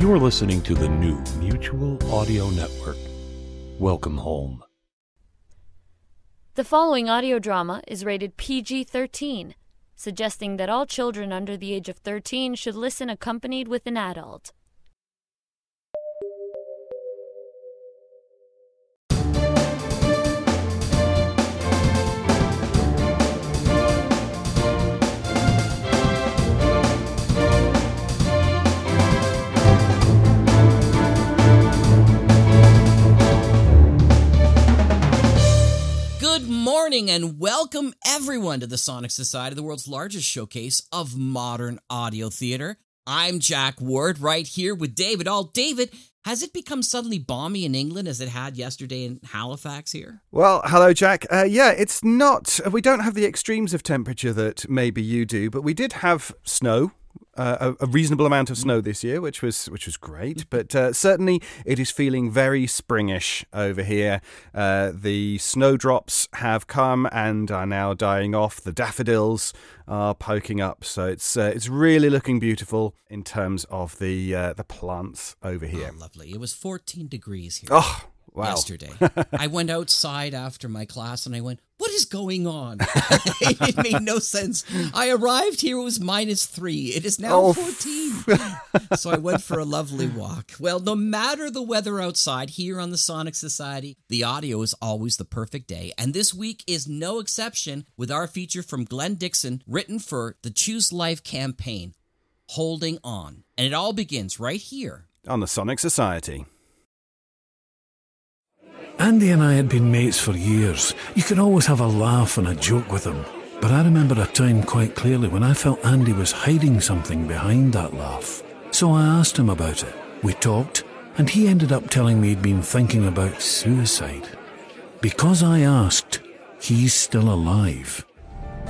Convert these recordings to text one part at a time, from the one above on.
You're listening to the new Mutual Audio Network. Welcome home. The following audio drama is rated PG 13, suggesting that all children under the age of 13 should listen accompanied with an adult. Morning and welcome everyone to the Sonic Society, the world's largest showcase of modern audio theater. I'm Jack Ward, right here with David Ault. David, has it become suddenly balmy in England as it had yesterday in Halifax here? Well, hello, Jack. Uh, yeah, it's not. We don't have the extremes of temperature that maybe you do, but we did have snow uh, a, a, reasonable amount of snow this year, which was which was great. But uh, certainly, it is feeling very springish over here. Uh, the snowdrops have come and are now dying off. The daffodils are poking up, so it's uh, it's really looking beautiful in terms of the uh, the plants over here. Oh, lovely! It was 14 degrees here. Oh, Wow. yesterday. I went outside after my class and I went, What is going on? it made no sense. I arrived here, it was minus three. It is now Oh. 14. so I went for a lovely walk. Well, no matter the weather outside, here on the Sonic Society, the audio is always the perfect day. And this week is no exception with our feature from Glenn Dixon, written for the Choose Life campaign, Holding On. And it all begins right here On the Sonic Society. Andy and I had been mates for years. You could always have a laugh and a joke with him. But I remember a time quite clearly when I felt Andy was hiding something behind that laugh. So I asked him about it. We talked, and he ended up telling me he'd been thinking about suicide. Because I asked, he's still alive.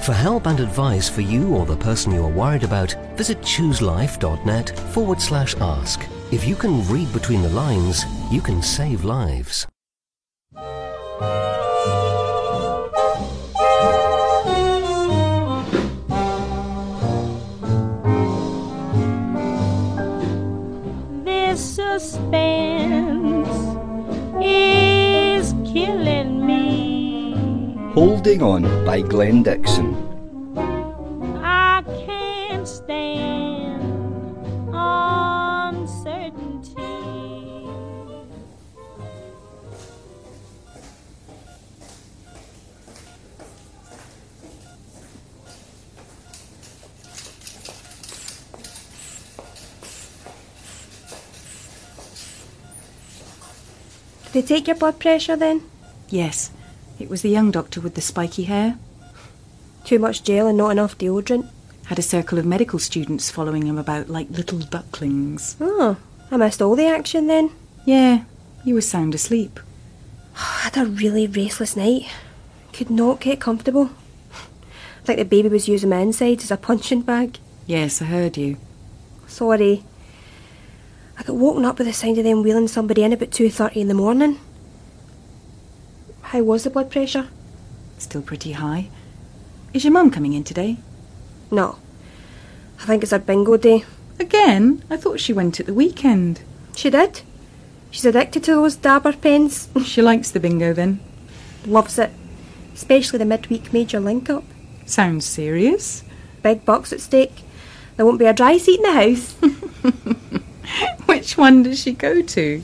For help and advice for you or the person you are worried about, visit chooselife.net forward slash ask. If you can read between the lines, you can save lives. This suspense is killing me. Holding On by Glenn Dixon. I can't stand they take your blood pressure then? Yes, it was the young doctor with the spiky hair. Too much gel and not enough deodorant. Had a circle of medical students following him about like little ducklings. Oh, I missed all the action then. Yeah, you were sound asleep. I had a really restless night. Could not get comfortable. I think the baby was using my insides as a punching bag. Yes, I heard you. Sorry. I got woken up with the sound of them wheeling somebody in about 2.30 in the morning. How was the blood pressure? Still pretty high. Is your mum coming in today? No. I think it's her bingo day. Again? I thought she went at the weekend. She did. She's addicted to those dabber pens. She likes the bingo then. Loves it. Especially the midweek major link up. Sounds serious. Big bucks at stake. There won't be a dry seat in the house. Which one does she go to?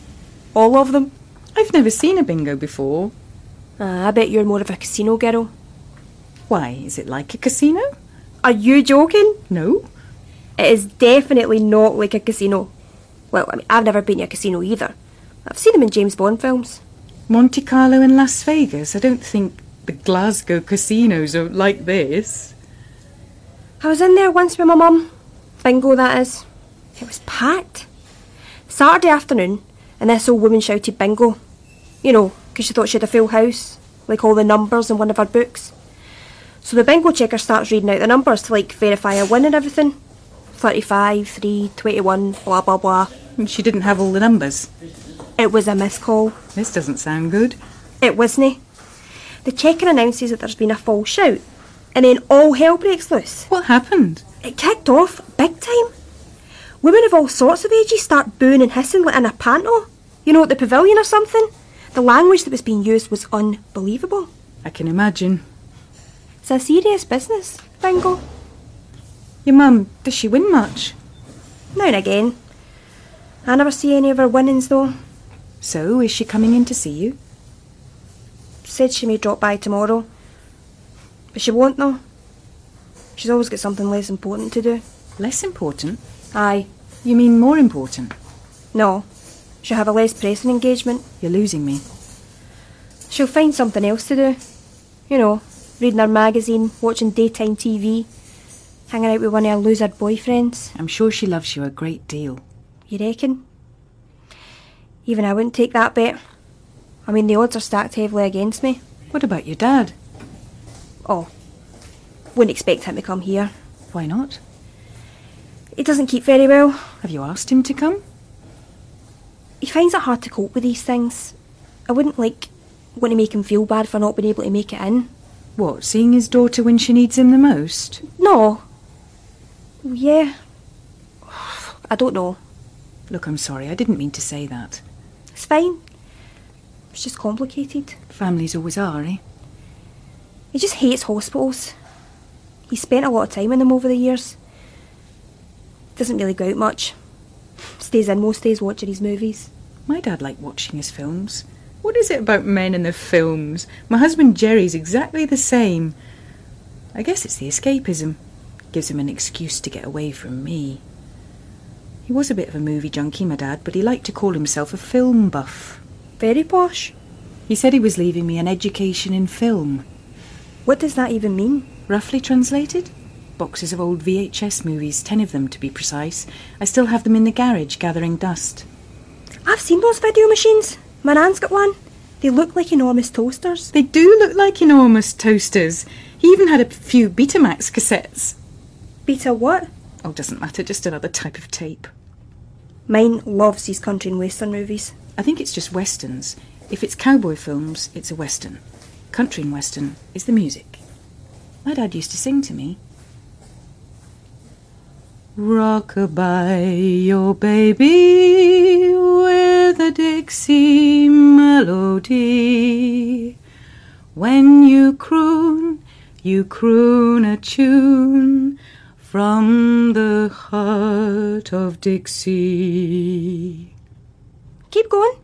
All of them. I've never seen a bingo before. Ah, I bet you're more of a casino girl. Why, is it like a casino? Are you joking? No. It is definitely not like a casino. Well, I mean, I've never been to a casino either. I've seen them in James Bond films. Monte Carlo and Las Vegas. I don't think the Glasgow casinos are like this. I was in there once with my mum. Bingo, that is. It was packed. Saturday afternoon, and this old woman shouted bingo. You know, 'cause she thought she had a full house, like all the numbers in one of her books. So the bingo checker starts reading out the numbers to like verify a win and everything. 35, 3, 21, blah blah blah. And she didn't have all the numbers. It was a missed call. This doesn't sound good. It wasn't. The checker announces that there's been a false shout, and then all hell breaks loose. What happened? It kicked off big time. Women of all sorts of ages start booing and hissing like in a panto. You know, at the pavilion or something. The language that was being used was unbelievable. I can imagine. It's a serious business, Bingo. Your mum, does she win much? Now and again. I never see any of her winnings though. So, is she coming in to see you? Said she may drop by tomorrow. But she won't though. She's always got something less important to do. Less important? Aye. You mean more important? No. She'll have a less pressing engagement. You're losing me. She'll find something else to do. You know, reading her magazine, watching daytime TV, hanging out with one of her loser boyfriends. I'm sure she loves you a great deal. You reckon? Even I wouldn't take that bet. I mean, the odds are stacked heavily against me. What about your dad? Oh, wouldn't expect him to come here. Why not? He doesn't keep very well. Have you asked him to come? He finds it hard to cope with these things. I wouldn't like want to make him feel bad for not being able to make it in. What, seeing his daughter when she needs him the most? No. Yeah. I don't know. Look, I'm sorry, I didn't mean to say that. It's fine. It's just complicated. Families always are, eh? He just hates hospitals. He spent a lot of time in them over the years. Doesn't really go out much. Stays in most days watching his movies. My dad liked watching his films. What is it about men and the films? My husband Jerry's exactly the same. I guess it's the escapism. Gives him an excuse to get away from me. He was a bit of a movie junkie, my dad, but he liked to call himself a film buff. Very posh. He said he was leaving me an education in film. What does that even mean? Roughly translated? Boxes of old VHS movies, ten of them to be precise. I still have them in the garage gathering dust. I've seen those video machines. My nan's got one. They look like enormous toasters. They do look like enormous toasters. He even had a few Betamax cassettes. Beta what? Oh, doesn't matter, just another type of tape. Mine loves these country and western movies. I think it's just westerns. If it's cowboy films, it's a western. Country and western is the music. My dad used to sing to me. Rockabye your baby with a Dixie melody. When you croon, you croon a tune from the heart of Dixie. Keep going.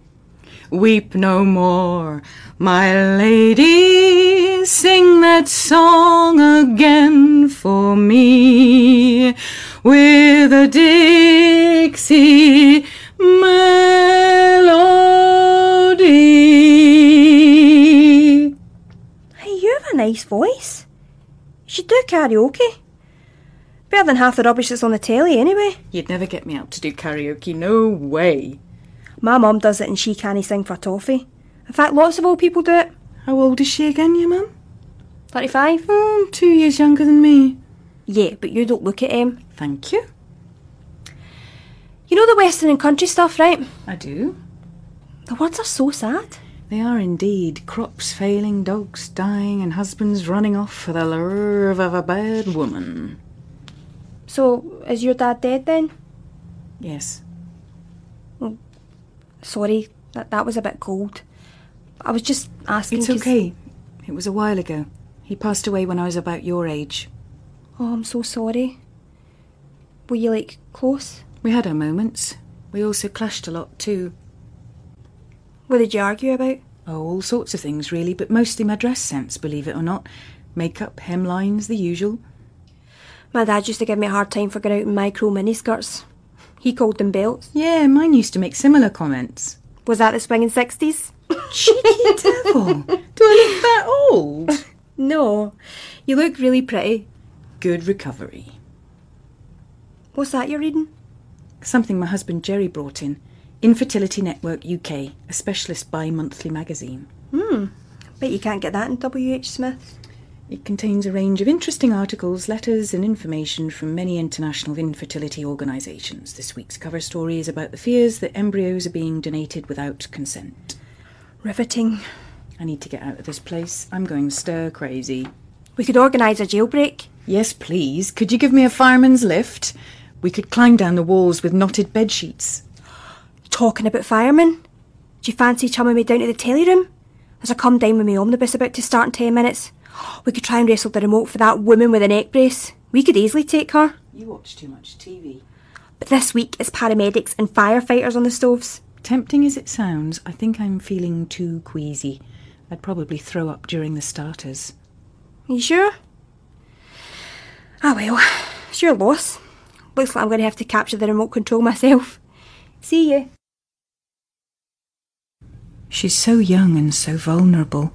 Weep no more, my lady. Sing that song again for me with a Dixie melody. Hey, you have a nice voice. You should do karaoke. Better than half the rubbish that's on the telly, anyway. You'd never get me out to do karaoke, no way. My mum does it and she can't sing for toffee. In fact, lots of old people do it. How old is she again, your mum? 35? Oh, two years younger than me. Yeah, but you don't look at him. Thank you. You know the western and country stuff, right? I do. The words are so sad. They are indeed. Crops failing, dogs dying, and husbands running off for the love of a bad woman. So, is your dad dead then? Yes. Oh, sorry, that, that was a bit cold. I was just asking. It's okay. It was a while ago. He passed away when I was about your age. Oh, I'm so sorry. Were you like close? We had our moments. We also clashed a lot too. What did you argue about? Oh, all sorts of things really, but mostly my dress sense, believe it or not. Makeup, hemlines, the usual. My dad used to give me a hard time for going out in micro miniskirts. He called them belts. Yeah, mine used to make similar comments. Was that the swinging 60s? Cheeky devil! Do I look that old? No. You look really pretty. Good recovery. What's that you're reading? Something my husband Jerry brought in. Infertility Network UK, a specialist bi monthly magazine. Hmm. Bet you can't get that in W.H. Smith. It contains a range of interesting articles, letters, and information from many international infertility organisations. This week's cover story is about the fears that embryos are being donated without consent. Riveting. I need to get out of this place. I'm going stir crazy. We could organise a jailbreak. Yes, please. Could you give me a fireman's lift? We could climb down the walls with knotted bed sheets. Talking about firemen, do you fancy chumming me down to the telly room? As I Come Dine With Me omnibus about to start in ten minutes. We could try and wrestle the remote for that woman with a neck brace. We could easily take her. You watch too much TV. But this week it's paramedics and firefighters on the stoves. Tempting as it sounds, I think I'm feeling too queasy. I'd probably throw up during the starters. You sure? Ah well, it's your loss. Looks like I'm going to have to capture the remote control myself. See you. She's so young and so vulnerable.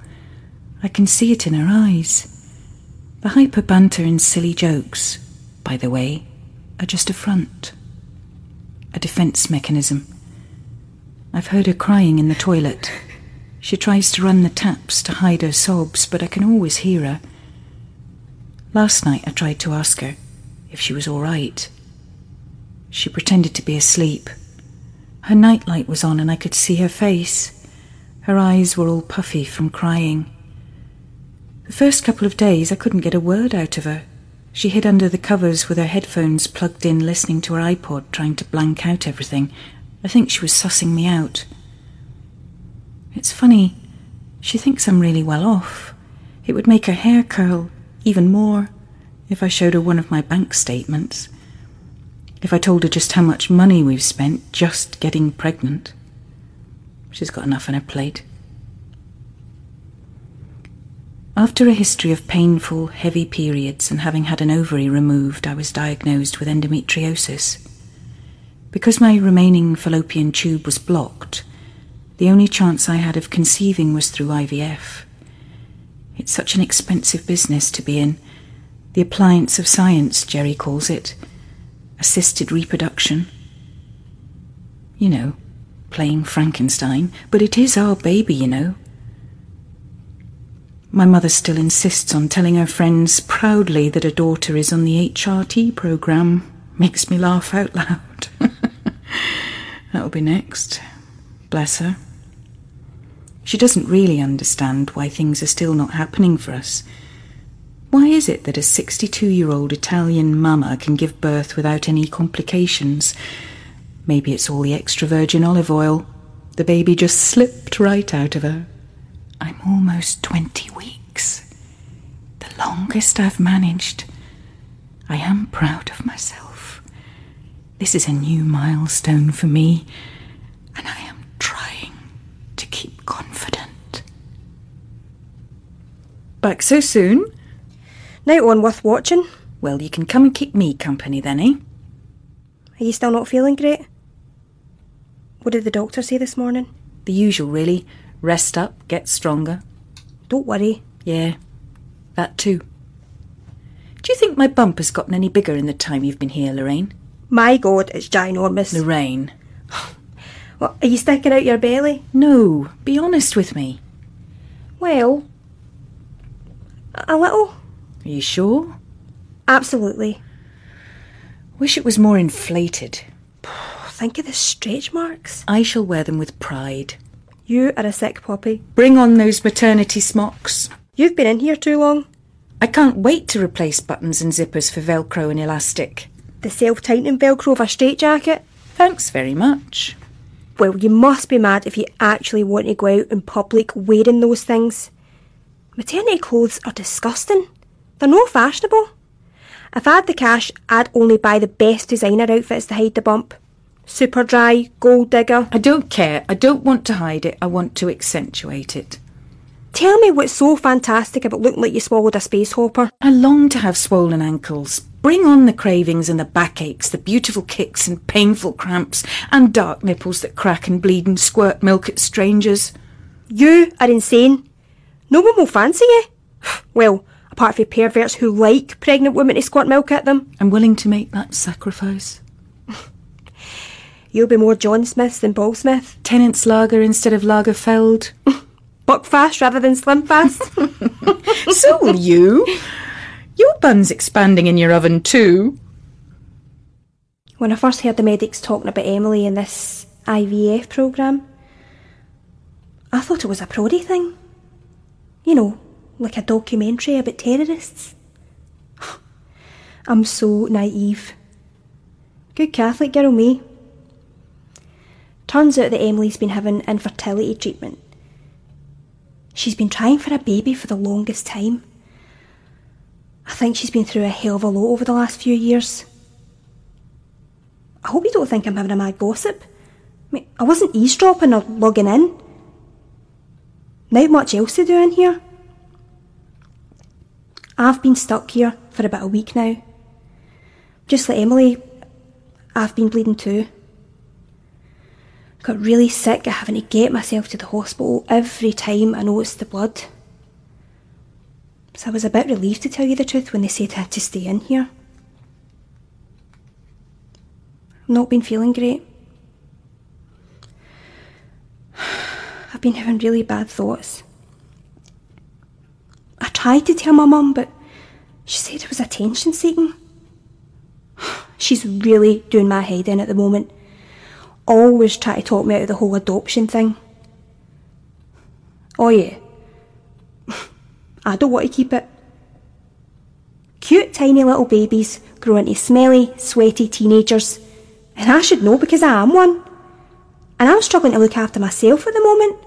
I can see it in her eyes. The hyper banter and silly jokes, by the way, are just a front, a defence mechanism. I've heard her crying in the toilet. She tries to run the taps to hide her sobs, but I can always hear her. Last night I tried to ask her if she was all right. She pretended to be asleep. Her nightlight was on and I could see her face. Her eyes were all puffy from crying. The first couple of days I couldn't get a word out of her. She hid under the covers with her headphones plugged in, listening to her iPod, trying to blank out everything. I think she was sussing me out. It's funny, she thinks I'm really well off. It would make her hair curl even more if I showed her one of my bank statements. If I told her just how much money we've spent just getting pregnant. She's got enough on her plate. After a history of painful, heavy periods and having had an ovary removed, I was diagnosed with endometriosis. Because my remaining fallopian tube was blocked, the only chance I had of conceiving was through IVF. It's such an expensive business to be in. The appliance of science, Jerry calls it. Assisted reproduction. You know, playing Frankenstein, but it is our baby, you know. My mother still insists on telling her friends proudly that her daughter is on the HRT programme. Makes me laugh out loud. That'll be next. Bless her. She doesn't really understand why things are still not happening for us. Why is it that a 62 year old Italian mama can give birth without any complications? Maybe it's all the extra virgin olive oil. The baby just slipped right out of her. I'm almost 20 weeks. The longest I've managed. I am proud of myself. This is a new milestone for me, and I am trying to keep confident. Back so soon? Night one worth watching. Well, you can come and keep me company then, eh? Are you still not feeling great? What did the doctor say this morning? The usual, really. Rest up, get stronger. Don't worry. Yeah, that too. Do you think my bump has gotten any bigger in the time you've been here, Lorraine? My God, it's ginormous. Lorraine. What, are you sticking out your belly? No, be honest with me. Well, a little. Are you sure? Absolutely. Wish it was more inflated. Think of the stretch marks. I shall wear them with pride. You are a sick puppy. Bring on those maternity smocks. You've been in here too long. I can't wait to replace buttons and zippers for Velcro and elastic. The self tightening velcro of a straitjacket. Thanks very much. Well, you must be mad if you actually want to go out in public wearing those things. Maternity clothes are disgusting. They're not fashionable. If I had the cash, I'd only buy the best designer outfits to hide the bump. Super dry, gold digger. I don't care. I don't want to hide it. I want to accentuate it. Tell me what's so fantastic about looking like you swallowed a space hopper. I long to have swollen ankles. Bring on the cravings and the backaches, the beautiful kicks and painful cramps, and dark nipples that crack and bleed and squirt milk at strangers. You are insane. No one will fancy you. Well, apart from perverts who like pregnant women to squirt milk at them. I'm willing to make that sacrifice. You'll be more John Smith than Paul Smith. Tennent's lager instead of Lagerfeld. Buckfast rather than SlimFast. so will you. Your bun's expanding in your oven too. when I first heard the medics talking about Emily in this IVF programme, I thought it was a Prody thing. You know, like a documentary about terrorists. I'm so naive. Good Catholic girl, me. Turns out that Emily's been having infertility treatment. She's been trying for a baby for the longest time. I think she's been through a hell of a lot over the last few years. I hope you don't think I'm having a mad gossip. I, mean, I wasn't eavesdropping or logging in. Not much else to do in here. I've been stuck here for about a week now. Just like Emily, I've been bleeding too. Got really sick of having to get myself to the hospital every time I noticed the blood. So I was a bit relieved to tell you the truth when they said I had to stay in here. I've not been feeling great. I've been having really bad thoughts. I tried to tell my mum, but she said it was attention seeking. She's really doing my head in at the moment. Always try to talk me out of the whole adoption thing. Oh, yeah. I don't want to keep it. Cute, tiny little babies grow into smelly, sweaty teenagers. And I should know because I am one. And I'm struggling to look after myself at the moment.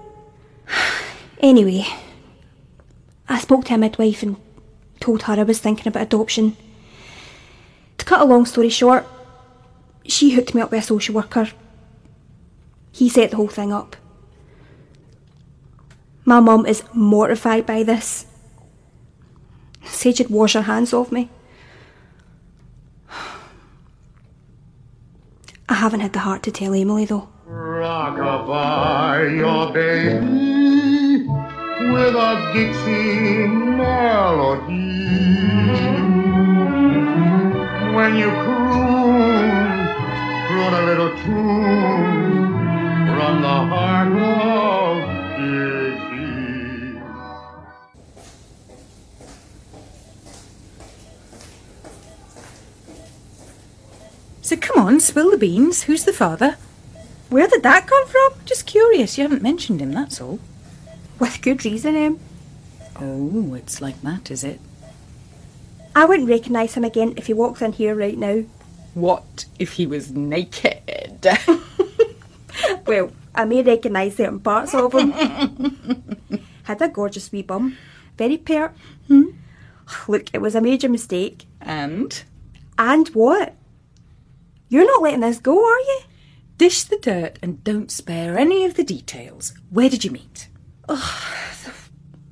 Anyway, I spoke to a midwife and told her I was thinking about adoption. To cut a long story short, she hooked me up with a social worker. He set the whole thing up. My mum is mortified by this. Said she'd wash her hands off me. I haven't had the heart to tell Emily though. Rockabye your baby with a Dixie melody. When you beans. Who's the father? Where did that come from? Just curious. You haven't mentioned him, that's all. With good reason, Em. Oh, it's like that, is it? I wouldn't recognise him again if he walked in here right now. What if he was naked? Well, I may recognise certain parts of him. Had a gorgeous wee bum. Very pert. Hmm? Look, it was a major mistake. and And what? You're not letting this go, are you? dish the dirt and don't spare any of the details. Where did you meet? Ugh,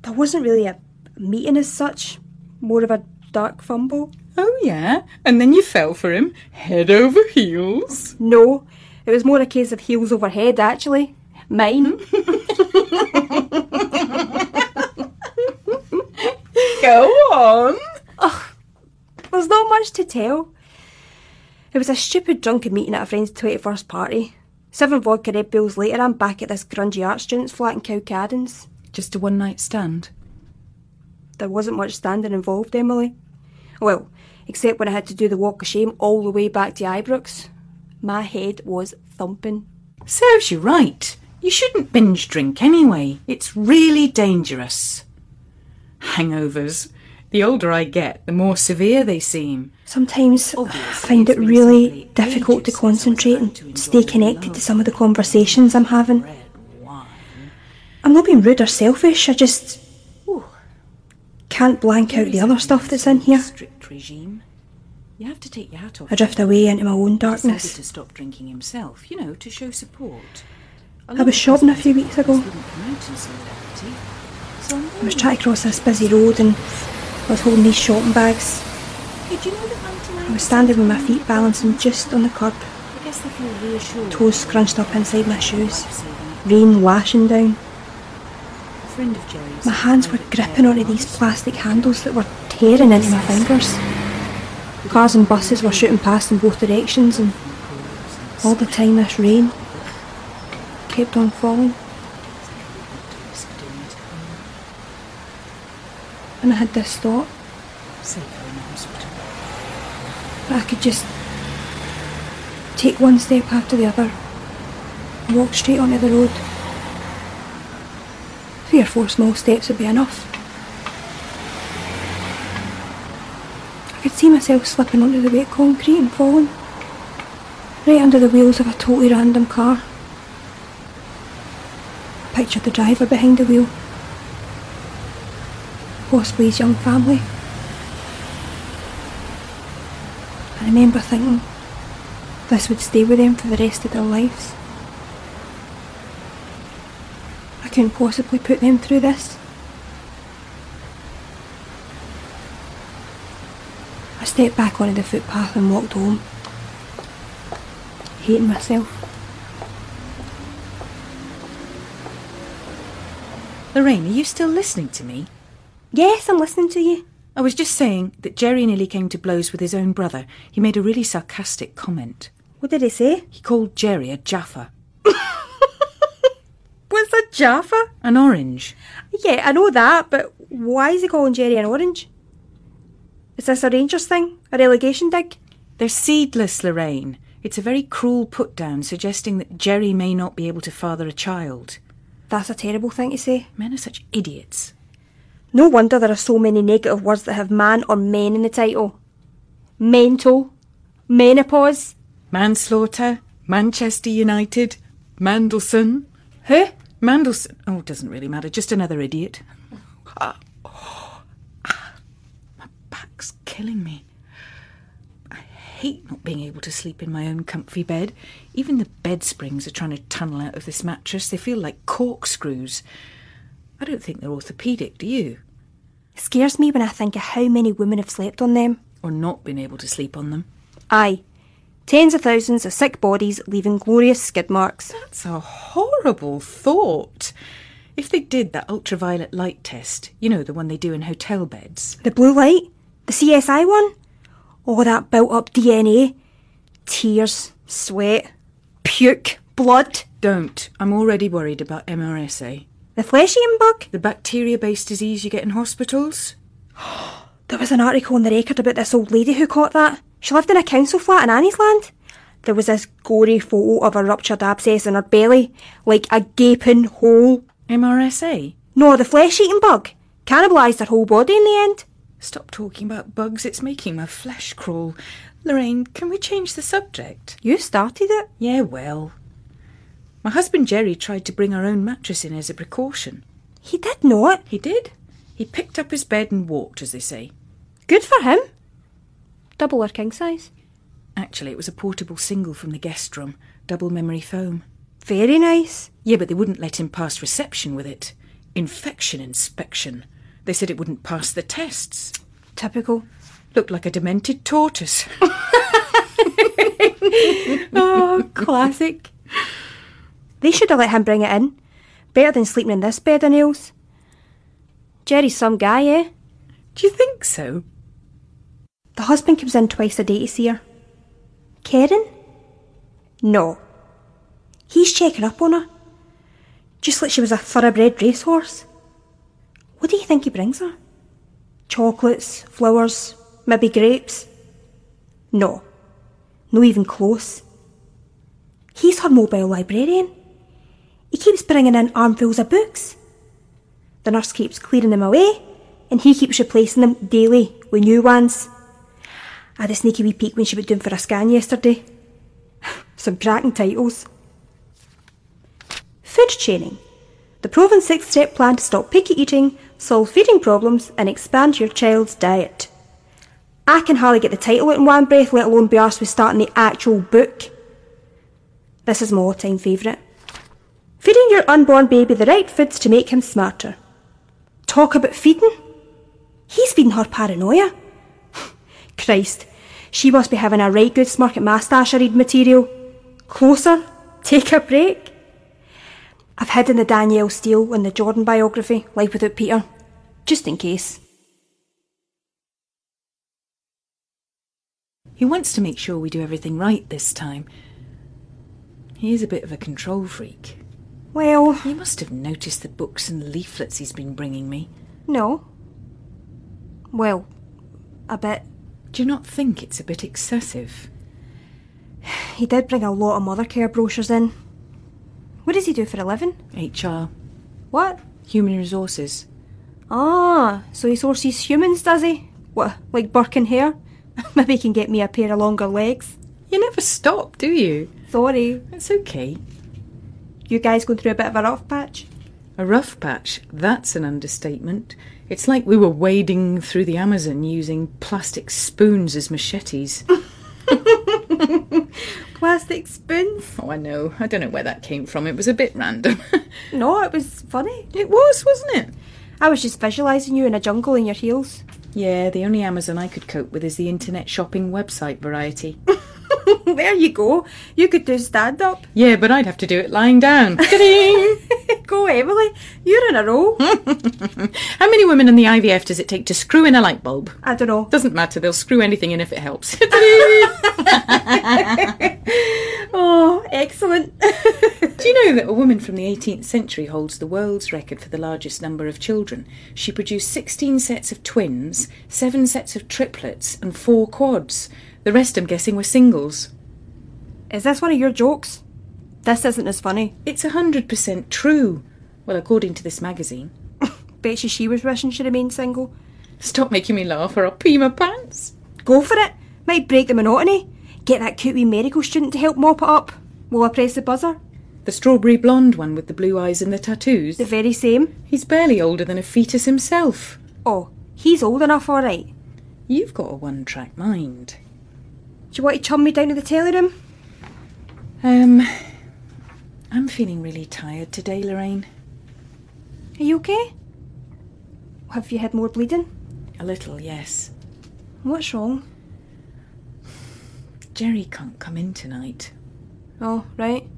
there wasn't really a meeting as such. More of a dark fumble. Oh, yeah. And then you fell for him, head over heels. No, it was more a case of heels over head, actually. Mine. Go on. There's not much to tell. It was a stupid drunken meeting at a friend's 21st party. Seven vodka Red Bulls later, I'm back at this grungy art student's flat in Cowcaddens. Just a one night stand. There wasn't much standing involved, Emily. Well, except when I had to do the walk of shame all the way back to Ibrox. My head was thumping. Serves you right. You shouldn't binge drink anyway. It's really dangerous. Hangovers. The older I get, the more severe they seem. Sometimes I find it really difficult to ages since I was concentrate and stay connected to some of the conversations I'm having. I'm not being rude or selfish, I just can't blank out the other stuff that's in here. Strict regime. You have to take your hat off. I drift away into my own darkness. to stop drinking himself, you know, to show support. I was shopping a few weeks ago. Didn't come out in solidarity. So I'm was trying to cross this busy road and I was holding these shopping bags. Hey, you know that I was standing with my feet balancing just on the curb, I guess they feel reassured. toes scrunched up inside my shoes, rain lashing down. a friend of Jerry's. My hands were gripping onto these plastic handles that were tearing into my fingers. Cars and buses were shooting past in both directions, and all the time this rain kept on falling. And I had this thought Safer in the hospital. that I could just take one step after the other, walk straight onto the road. Three or four small steps would be enough. I could see myself slipping onto the wet concrete and falling. Right under the wheels of a totally random car. Picture the driver behind the wheel. Possibly his young family. I remember thinking this would stay with them for the rest of their lives. I couldn't possibly put them through this. I stepped back onto the footpath and walked home, hating myself. Lorraine, are you still listening to me? Yes, I'm listening to you. I was just saying that Jerry nearly came to blows with his own brother. He made a really sarcastic comment. What did he say? He called Jerry a Jaffa. What's a Jaffa? An orange. Yeah, I know that, but why is he calling Jerry an orange? Is this a Rangers thing? A relegation dig? They're seedless, Lorraine. It's a very cruel put down suggesting that Jerry may not be able to father a child. That's a terrible thing to say. Men are such idiots. No wonder there are so many negative words that have man or men in the title. Mental, menopause. Manslaughter, Manchester United, Mandelson. Who? Mandelson. Oh, it doesn't really matter. Just another idiot. Ah, oh, ah, my back's killing me. I hate not being able to sleep in my own comfy bed. Even the bed springs are trying to tunnel out of this mattress. They feel like corkscrews. I don't think they're orthopaedic, do you? It scares me when I think of how many women have slept on them. Or not been able to sleep on them. Aye. Tens of thousands of sick bodies leaving glorious skid marks. That's a horrible thought. If they did that ultraviolet light test, you know, the one they do in hotel beds. The blue light? The CSI one? All that built up DNA. Tears, sweat, puke, blood. Don't. I'm already worried about MRSA. The flesh eating bug? The bacteria based disease you get in hospitals? There was an article in the record about this old lady who caught that. She lived in a council flat in Anniesland. There was this gory photo of a ruptured abscess in her belly, like a gaping hole. MRSA? No, the flesh eating bug. Cannibalised her whole body in the end. Stop talking about bugs, it's making my flesh crawl. Lorraine, can we change the subject? You started it. Yeah, well. My husband Jerry tried to bring our own mattress in as a precaution. He did not. He did. He picked up his bed and walked, as they say. Good for him. Double or king size? Actually, it was a portable single from the guest room, double memory foam. Very nice. Yeah, but they wouldn't let him pass reception with it. Infection inspection. They said it wouldn't pass the tests. Typical. Looked like a demented tortoise. oh, classic. They should have let him bring it in. Better than sleeping in this bed of nails. Jerry's some guy, eh? Do you think so? The husband comes in twice a day to see her. Karen? No. He's checking up on her. Just like she was a thoroughbred racehorse. What do you think he brings her? Chocolates, flowers, maybe grapes? No. No even close. He's her mobile librarian. He keeps bringing in armfuls of books. The nurse keeps clearing them away, and he keeps replacing them daily with new ones. I had a sneaky wee peek when she was doing for a scan yesterday. Some cracking titles. Food chaining. The proven six step plan to stop picky eating, solve feeding problems, and expand your child's diet. I can hardly get the title out in one breath, let alone be arsed with starting the actual book. This is my all time favourite. Feeding your unborn baby the right foods to make him smarter. Talk about feeding. He's feeding her paranoia. Christ, she must be having a right good smirk at my stash of read material. Closer, take a break. I've hidden the Danielle Steel and the Jordan biography, Life Without Peter, just in case. He wants to make sure we do everything right this time. He is a bit of a control freak. Well, You must have noticed the books and leaflets he's been bringing me. no. Well, a bit. Do you not think it's a bit excessive? He did bring a lot of Mothercare brochures in. What does he do for a living? HR, What? human resources. Ah, so he sources humans, does he? What, like Burke and Hare? Maybe he can get me a pair of longer legs. You never stop, do you? Sorry. It's okay. You guys going through a bit of a rough patch? A rough patch, that's an understatement. It's like we were wading through the Amazon using plastic spoons as machetes. Plastic spoons? Oh, I know. I don't know where that came from. It was a bit random. No, it was funny. it was, wasn't it? I was just visualising you in a jungle in your heels. Yeah, the only Amazon I could cope with is the internet shopping website variety. there you go. You could do stand up. yeah, but I'd have to do it lying down. Go, Emily. You're in a row. How many women in the IVF does it take to screw in a light bulb? I don't know. Doesn't matter, they'll screw anything in if it helps. Oh, excellent. Do you know that a woman from the 18th century holds the world's record for the largest number of children? She produced 16 sets of twins, 7 sets of triplets, and 4 quads. The rest, I'm guessing, were singles. Is this one of your jokes? This isn't as funny. It's 100% true. Well, according to this magazine. Bet you she was wishing she remained single. Stop making me laugh or I'll pee my pants. Go for it. Might break the monotony. Get that cute wee medical student to help mop it up. Will I press the buzzer? The strawberry blonde one with the blue eyes and the tattoos. The very same. He's barely older than a fetus himself. Oh, he's old enough, all right. You've got a one track mind. Do you want to chum me down to the telly room? Um, I'm feeling really tired today, Lorraine. Are you okay? Have you had more bleeding? A little, yes. What's wrong? Jerry can't come in tonight. Oh, right.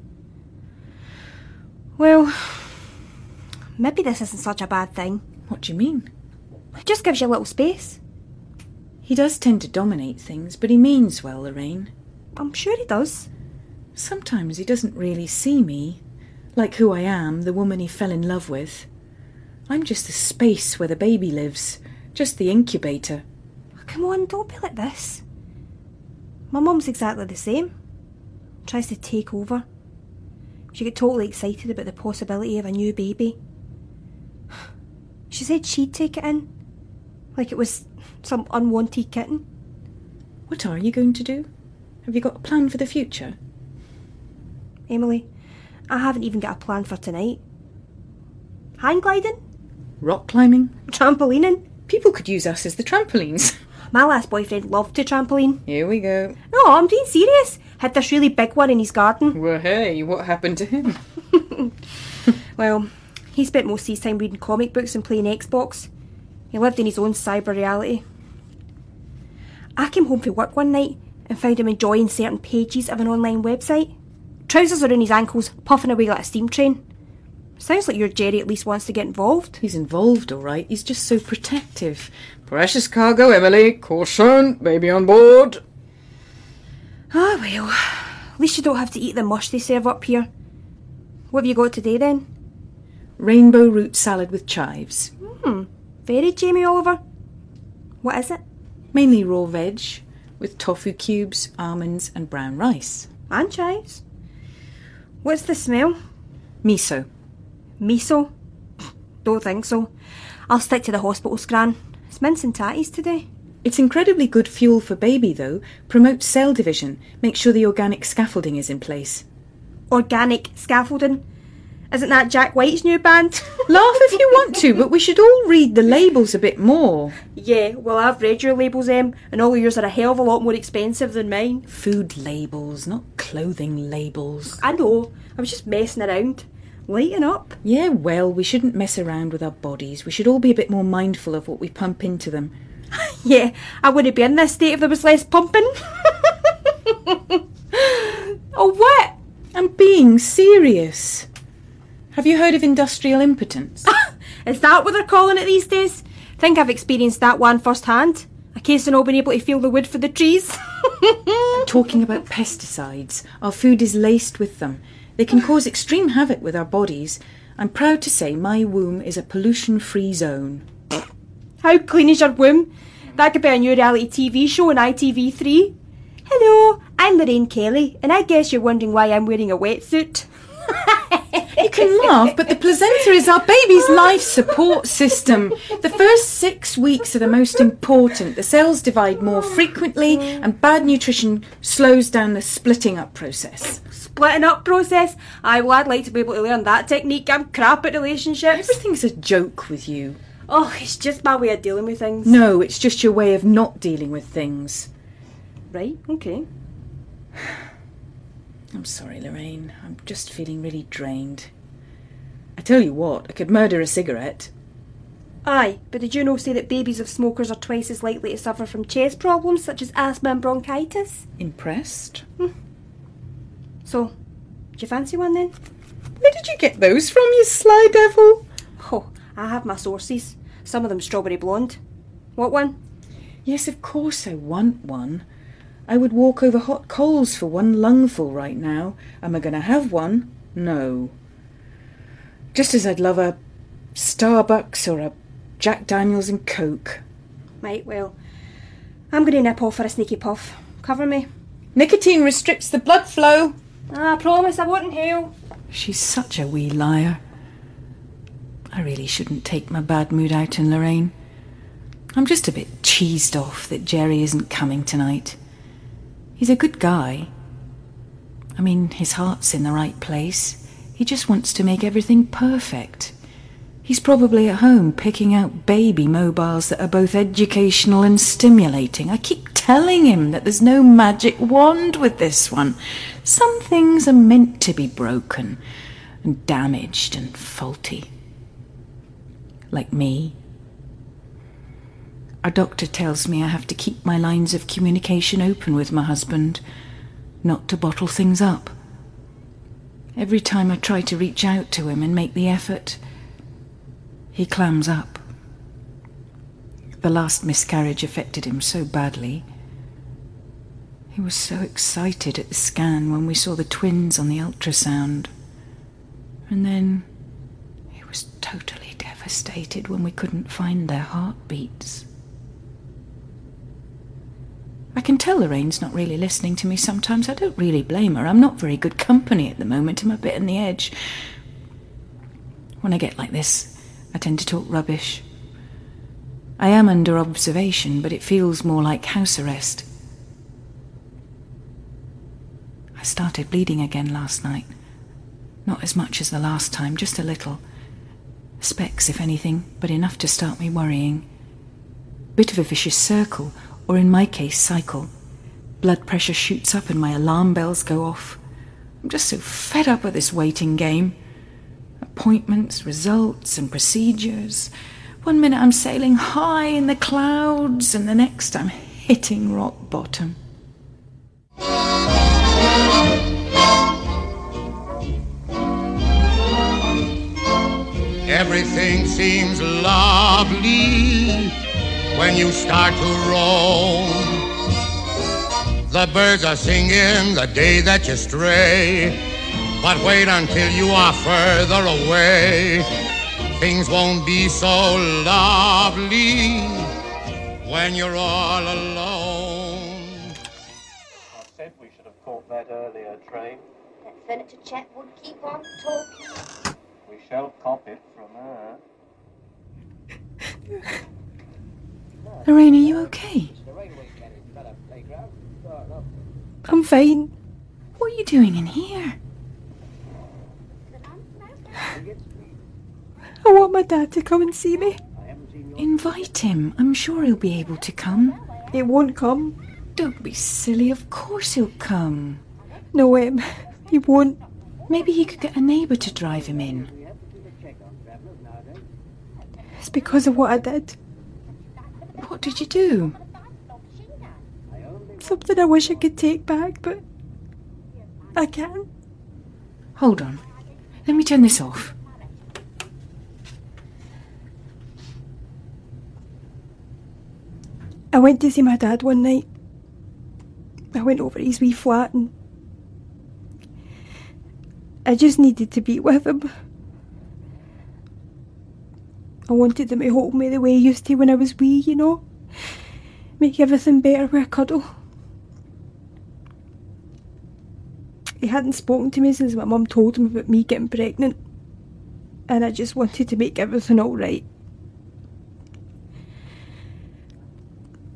Well, maybe this isn't such a bad thing. What do you mean? It just gives you a little space. He does tend to dominate things, but he means well, Lorraine. I'm sure he does. Sometimes he doesn't really see me, like who I am, the woman he fell in love with. I'm just the space where the baby lives, just the incubator. Come on, don't be like this. My mum's exactly the same. Tries to take over. She got totally excited about the possibility of a new baby. She said she'd take it in, like it was some unwanted kitten. What are you going to do? Have you got a plan for the future? Emily, I haven't even got a plan for tonight. Hang gliding? Rock climbing? Trampolining? People could use us as the trampolines. My last boyfriend loved to trampoline. Here we go. No, I'm being serious. Had this really big one in his garden. Well, hey, what happened to him? Well, he spent most of his time reading comic books and playing Xbox. He lived in his own cyber reality. I came home from work one night and found him enjoying certain pages of an online website. Trousers around his ankles, puffing away like a steam train. Sounds like your Jerry at least wants to get involved. He's involved, all right. He's just so protective. Precious cargo, Emily. Caution, baby on board. Ah, well. At least you don't have to eat the mush they serve up here. What have you got today then? Rainbow root salad with chives. Hmm, very Jamie Oliver. What is it? Mainly raw veg, with tofu cubes, almonds, and brown rice. And chives. What's the smell? Miso. Miso? Don't think so. I'll stick to the hospital scran. It's mince and tatties today. It's incredibly good fuel for baby, though. Promotes cell division. Make sure the organic scaffolding is in place. Organic scaffolding. Isn't that Jack White's new band? Laugh if you want to, but we should all read the labels a bit more. yeah, well, I've read your labels, Em, and all yours are a hell of a lot more expensive than mine. Food labels, not clothing labels. I know. I was just messing around. Lighten up. Yeah, well, we shouldn't mess around with our bodies. We should all be a bit more mindful of what we pump into them. Yeah, I wouldn't be in this state if there was less pumping. oh, what? I'm being serious. Have you heard of industrial impotence? Is that what they're calling it these days? Think I've experienced that one firsthand. A case of not being able to feel the wood for the trees. Talking about pesticides, our food is laced with them. They can cause extreme havoc with our bodies. I'm proud to say my womb is a pollution free zone. How clean is your womb? That could be a new reality TV show on ITV3. Hello, I'm Lorraine Kelly, and I guess you're wondering why I'm wearing a wetsuit. You can laugh, but the placenta is our baby's life support system. The first six weeks are the most important. The cells divide more frequently, and bad nutrition slows down the splitting up process. Splitting up process. I well, I'd like to be able to learn that technique. I'm crap at relationships. Everything's a joke with you. Oh, it's just my way of dealing with things. No, it's just your way of not dealing with things. Right, okay. I'm sorry, Lorraine. I'm just feeling really drained. I tell you what, I could murder a cigarette. Aye, but did you know say that babies of smokers are twice as likely to suffer from chest problems such as asthma and bronchitis? Impressed? Hmm. So, do you fancy one then? Where did you get those from, you sly devil? Oh, I have my sources. Some of them strawberry blonde. What one? Yes, of course I want one. I would walk over hot coals for one lungful right now. Am I going to have one? No. Just as I'd love a Starbucks or a Jack Daniels and Coke. Right, well, I'm going to nip off for a sneaky puff. Cover me. Nicotine restricts the blood flow. Ah, I promise I won't inhale. She's such a wee liar. I really shouldn't take my bad mood out on Lorraine. I'm just a bit cheesed off that Jerry isn't coming tonight. He's a good guy. I mean, his heart's in the right place. He just wants to make everything perfect. He's probably at home picking out baby mobiles that are both educational and stimulating. I keep telling him that there's no magic wand with this one. Some things are meant to be broken and damaged and faulty. Like me. Our doctor tells me I have to keep my lines of communication open with my husband, not to bottle things up. Every time I try to reach out to him and make the effort, he clams up. The last miscarriage affected him so badly. He was so excited at the scan when we saw the twins on the ultrasound. And then he was totally devastated when we couldn't find their heartbeats. I can tell Lorraine's not really listening to me sometimes. I don't really blame her. I'm not very good company at the moment. I'm a bit on the edge. When I get like this, I tend to talk rubbish. I am under observation, but it feels more like house arrest. I started bleeding again last night. Not as much as the last time, just a little. Specks, if anything, but enough to start me worrying. Bit of a vicious circle, or in my case, cycle. Blood pressure shoots up and my alarm bells go off. I'm just so fed up with this waiting game. Appointments, results, and procedures. One minute I'm sailing high in the clouds, and the next I'm hitting rock bottom. Everything seems lovely when you start to roam. The birds are singing the day that you stray. But wait until you are further away. Things won't be so lovely when you're all alone. I said we should have caught that earlier train. That furniture chap would keep on talking. We shall cop it from her. Lorraine, are you okay? I'm fine. What are you doing in here? I want my dad to come and see me. Invite him. I'm sure he'll be able to come. He won't come. Don't be silly. Of course he'll come. No, Em. He won't. Maybe he could get a neighbour to drive him in. It's because of what I did. What did you do? Something I wish I could take back, but I can't. Hold on. Let me turn this off. I went to see my dad one night. I went over his wee flat and I just needed to be with him. I wanted him to hold me the way he used to when I was wee, you know? Make everything better with a cuddle. He hadn't spoken to me since my mum told him about me getting pregnant. And I just wanted to make everything alright.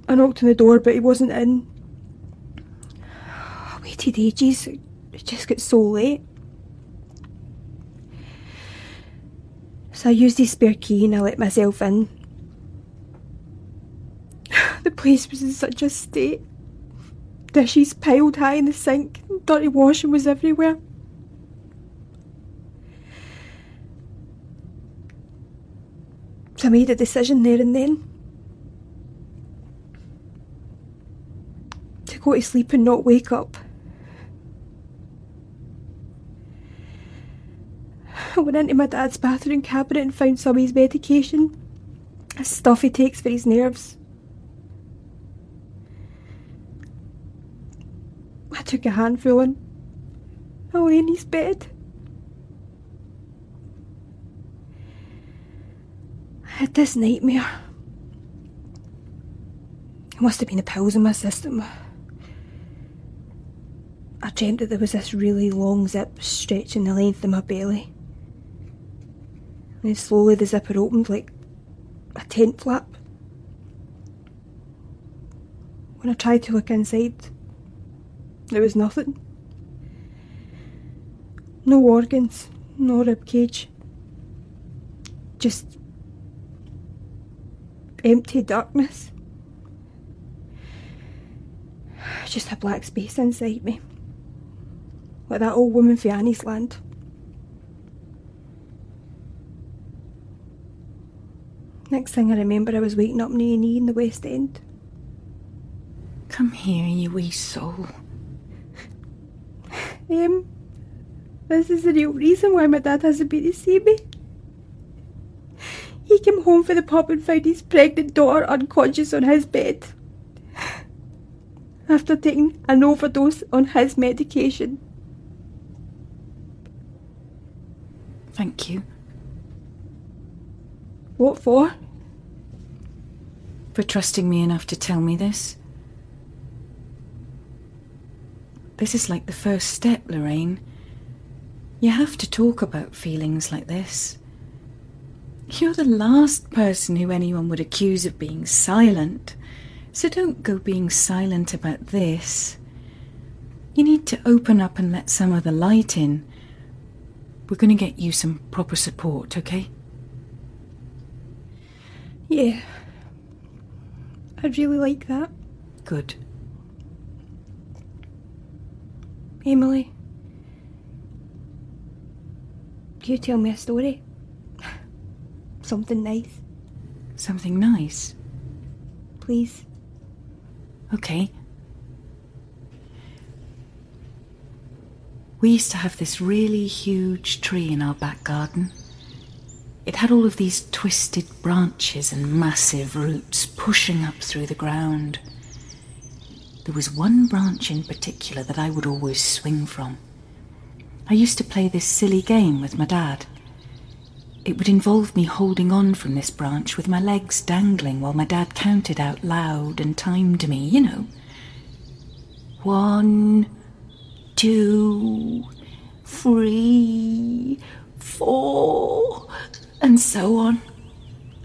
I knocked on the door, but he wasn't in. I waited ages. It just got so late. So I used his spare key and I let myself in. The place was in such a state. Dishes piled high in the sink, dirty washing was everywhere. So I made a decision there and then. To go to sleep and not wake up. I went into my dad's bathroom cabinet and found some of his medication. Stuff he takes for his nerves. Took a handful and I lay in his bed. I had this nightmare. It must have been the pills in my system. I dreamt that there was this really long zip stretching the length of my belly. And then slowly the zipper opened like a tent flap. When I tried to look inside, there was nothing. No organs, no rib cage. Just empty darkness. Just a black space inside me. Like that old woman for Anniesland. Next thing I remember, I was waking up knee knee in the West End. Come here, you wee soul. Um, this is the real reason why my dad hasn't been to see me. He came home for the pub and found his pregnant daughter unconscious on his bed. After taking an overdose on his medication. Thank you. What for? For trusting me enough to tell me this. This is like the first step, Lorraine. You have to talk about feelings like this. You're the last person who anyone would accuse of being silent, so don't go being silent about this. You need to open up and let some of the light in. We're going to get you some proper support, okay? Yeah. I'd really like that. Good. Emily. Can you tell me a story? Something nice. Something nice? Please. Okay. We used to have this really huge tree in our back garden. It had all of these twisted branches and massive roots pushing up through the ground. There was one branch in particular that I would always swing from. I used to play this silly game with my dad. It would involve me holding on from this branch with my legs dangling while my dad counted out loud and timed me, you know. One, two, three, four, and so on.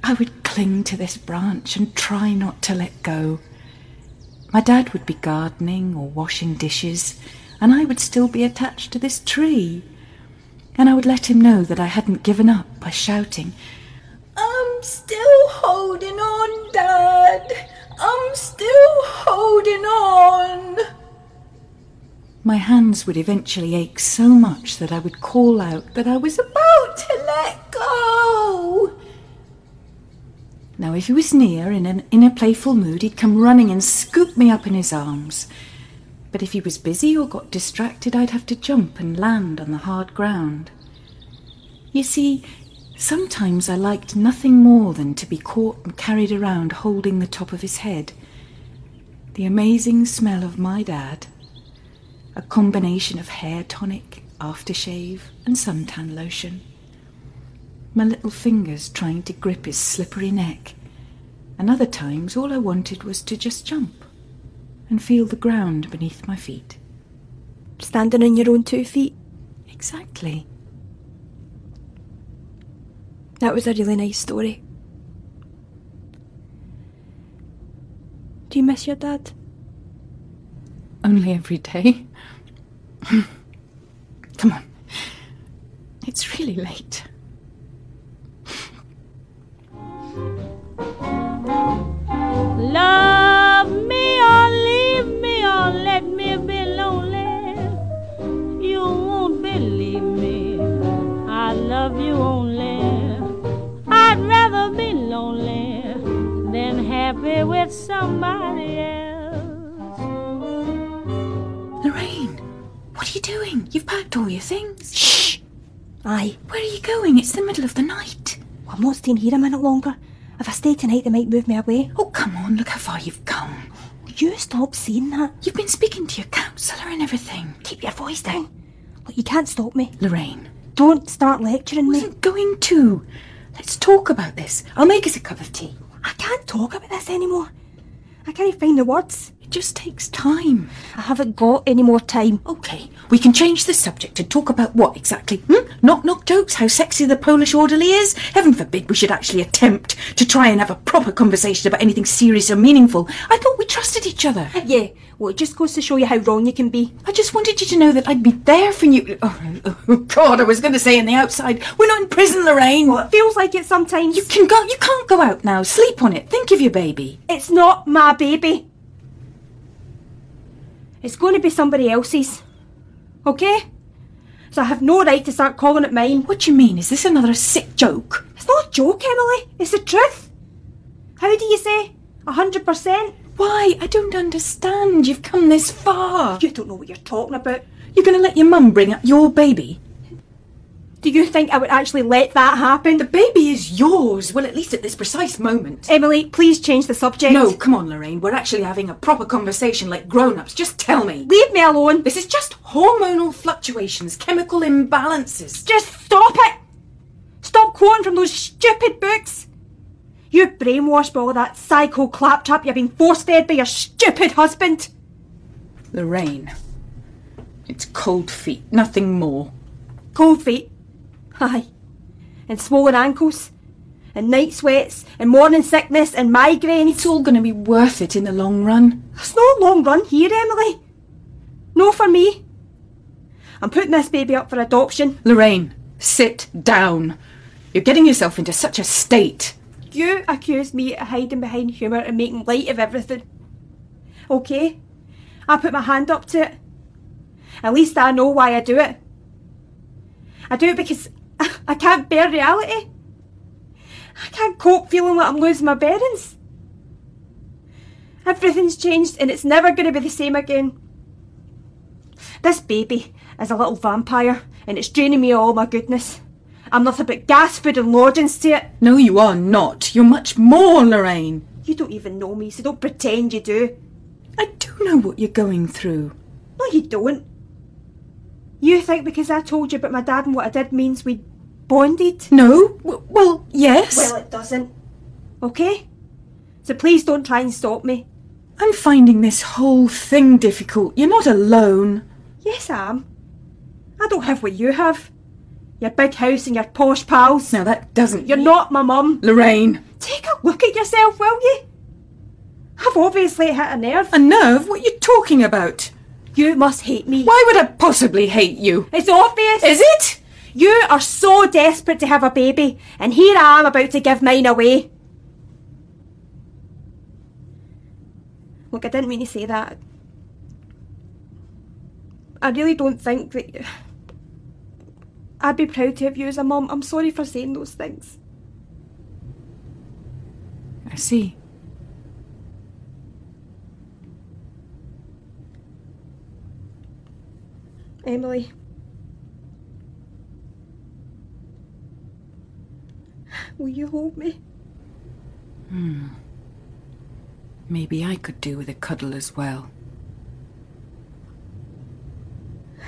I would cling to this branch and try not to let go. My dad would be gardening or washing dishes, and I would still be attached to this tree. And I would let him know that I hadn't given up by shouting, I'm still holding on, Dad. I'm still holding on. My hands would eventually ache so much that I would call out that I was about to let go. Now, if he was near in, an, in a playful mood, he'd come running and scoop me up in his arms. But if he was busy or got distracted, I'd have to jump and land on the hard ground. You see, sometimes I liked nothing more than to be caught and carried around holding the top of his head. The amazing smell of my dad, a combination of hair tonic, aftershave, and suntan lotion. My little fingers trying to grip his slippery neck, and other times all I wanted was to just jump and feel the ground beneath my feet. standing on your own two feet. Exactly. That was a really nice story. Do you miss your dad? Only every day. Come on. It's really late. Love me or leave me or let me be lonely. You won't believe me. I love you only. I'd rather be lonely than happy with somebody else. Lorraine, what are you doing? You've packed all your things. Shh! Aye. Where are you going? It's the middle of the night. Well, I'm not staying here a minute longer. If I stay tonight, they might move me away. Oh, come on, look how far you've come. You stop saying that. You've been speaking to your counsellor and everything. Keep your voice down. Look, you can't stop me. Lorraine, Don't start lecturing me. wasn't going to. Let's talk about this. I'll make us a cup of tea. I can't talk about this anymore. I can't find the words. It just takes time. I haven't got any more time. Okay, we can change the subject and talk about what exactly? Hmm? Knock knock jokes, how sexy the Polish orderly is? Heaven forbid we should actually attempt to try and have a proper conversation about anything serious or meaningful. I thought we trusted each other. Yeah, well, it just goes to show you how wrong you can be. I just wanted you to know that I'd be there for you. Oh, oh, God, I was going to say in the outside. We're not in prison, Lorraine. Well, it feels like it sometimes. You can go. You can't go out now. Sleep on it. Think of your baby. It's not my baby. It's going to be somebody else's. Okay? So I have no right to start calling it mine. What do you mean? Is this another sick joke? It's not a joke, Emily. It's the truth. How do you say? A hundred percent? Why? I don't understand. You've come this far. You don't know what you're talking about. You're going to let your mum bring up your baby? Do you think I would actually let that happen? The baby is yours. Well, at least at this precise moment. Emily, please change the subject. No, come on, Lorraine. We're actually having a proper conversation like grown ups. Just tell me. Leave me alone. This is just hormonal fluctuations, chemical imbalances. Just stop it! Stop quoting from those stupid books! You're brainwashed by all that psycho claptrap you've been force fed by your stupid husband! Lorraine. It's cold feet, nothing more. Cold feet. Aye. And swollen ankles. And night sweats. And morning sickness. And migraines. It's all going to be worth it in the long run. It's no long run here, Emily. No for me. I'm putting this baby up for adoption. Lorraine, sit down. You're getting yourself into such a state. You accuse me of hiding behind humour and making light of everything. Okay, I put my hand up to it. At least I know why I do it. I do it because I can't bear reality. I can't cope feeling like I'm losing my bearings. Everything's changed and it's never going to be the same again. This baby is a little vampire and it's draining me of all my goodness. I'm nothing but gas, food, and lodgings to it. No, you are not. You're much more, Lorraine. You don't even know me, so don't pretend you do. I do know what you're going through. No, you don't. You think because I told you about my dad and what I did means we bonded? No? W- well, yes. Well, it doesn't. Okay? So please don't try and stop me. I'm finding this whole thing difficult. You're not alone. Yes, I am. I don't have what you have. Your big house and your posh pals. Now that doesn't. You're not my mum. Lorraine. Take a look at yourself, will you? I've obviously hit a nerve. A nerve? What are you talking about? You must hate me. Why would I possibly hate you? It's obvious. Is it? You are so desperate to have a baby, and here I am about to give mine away. Look, I didn't mean to say that. I really don't think that. I'd be proud to have you as a mum. I'm sorry for saying those things. I see. Emily. Will you hold me? Hmm. Maybe I could do with a cuddle as well. I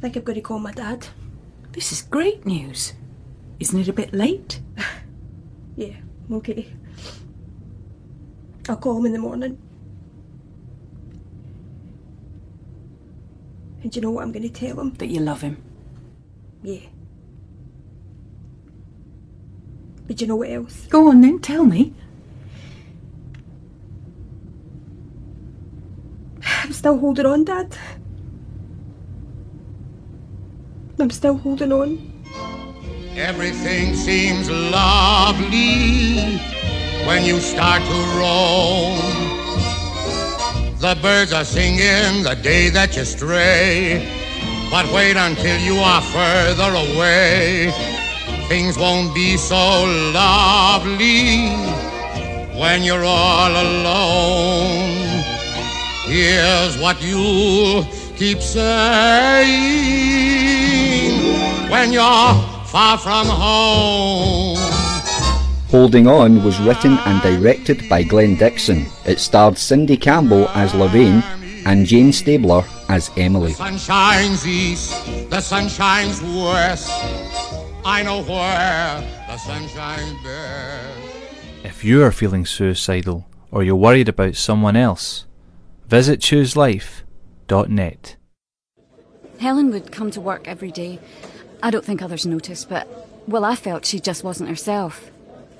think I'm going to call my dad. This is great news. Isn't it a bit late? Yeah, okay. I'll call him in the morning. And do you know what I'm going to tell him? That you love him. Yeah. But do you know what else? Go on then, tell me. I'm still holding on, Dad. I'm still holding on. Everything seems lovely when you start to roam. The birds are singing the day that you stray. But wait until you are further away. Things won't be so lovely when you're all alone. Here's what you'll keep saying when you're far from home. Holding On was written and directed by Glenn Dixon. It starred Cindy Campbell as Lorraine and Jane Stabler as Emily. The sun shines east, the sun shines west. I know where the sun shines best. If you are feeling suicidal or you're worried about someone else, visit chooselife.net. Helen would come to work every day. I don't think others noticed, but, well, I felt she just wasn't herself.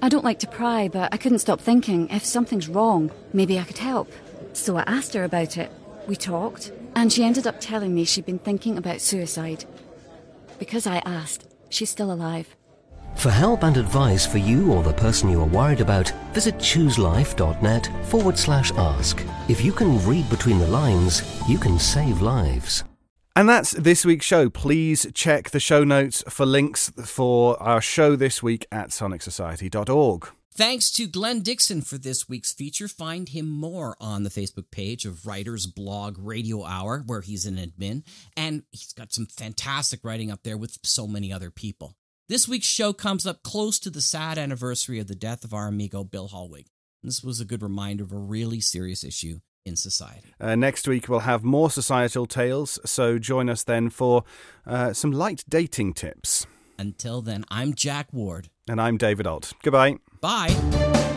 I don't like to pry, but I couldn't stop thinking if something's wrong, maybe I could help. So I asked her about it. We talked, and she ended up telling me she'd been thinking about suicide. Because I asked, she's still alive. For help and advice for you or the person you are worried about, visit chooselife.net forward slash ask. If you can read between the lines, you can save lives. And that's this week's show. Please check the show notes for links for our show this week at sonicsociety.org. Thanks to Glenn Dixon for this week's feature. Find him more on the Facebook page of Writer's Blog Radio Hour, where he's an admin, and he's got some fantastic writing up there with so many other people. This week's show comes up close to the sad anniversary of the death of our amigo Bill Hallwig. This was a good reminder of a really serious issue in society. Uh, next week, we'll have more societal tales, so join us then for uh, some light dating tips. Until then, I'm Jack Ward. And I'm David Ault. Goodbye. Bye.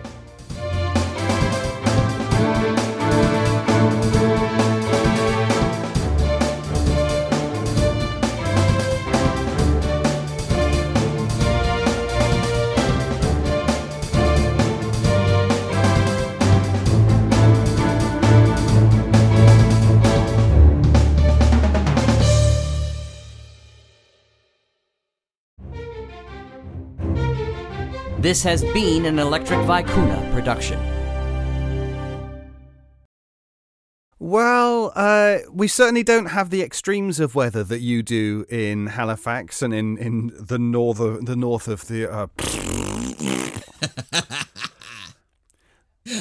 This has been an Electric Vicuna production. Well, uh, we certainly don't have the extremes of weather that you do in Halifax and in, in the north the north of the. Uh,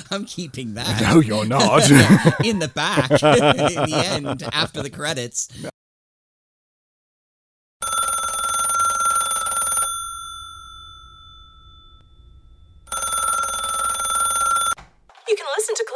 I'm keeping that. No, you're not. in the back, in the end, after the credits. You can listen to